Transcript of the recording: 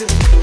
listen.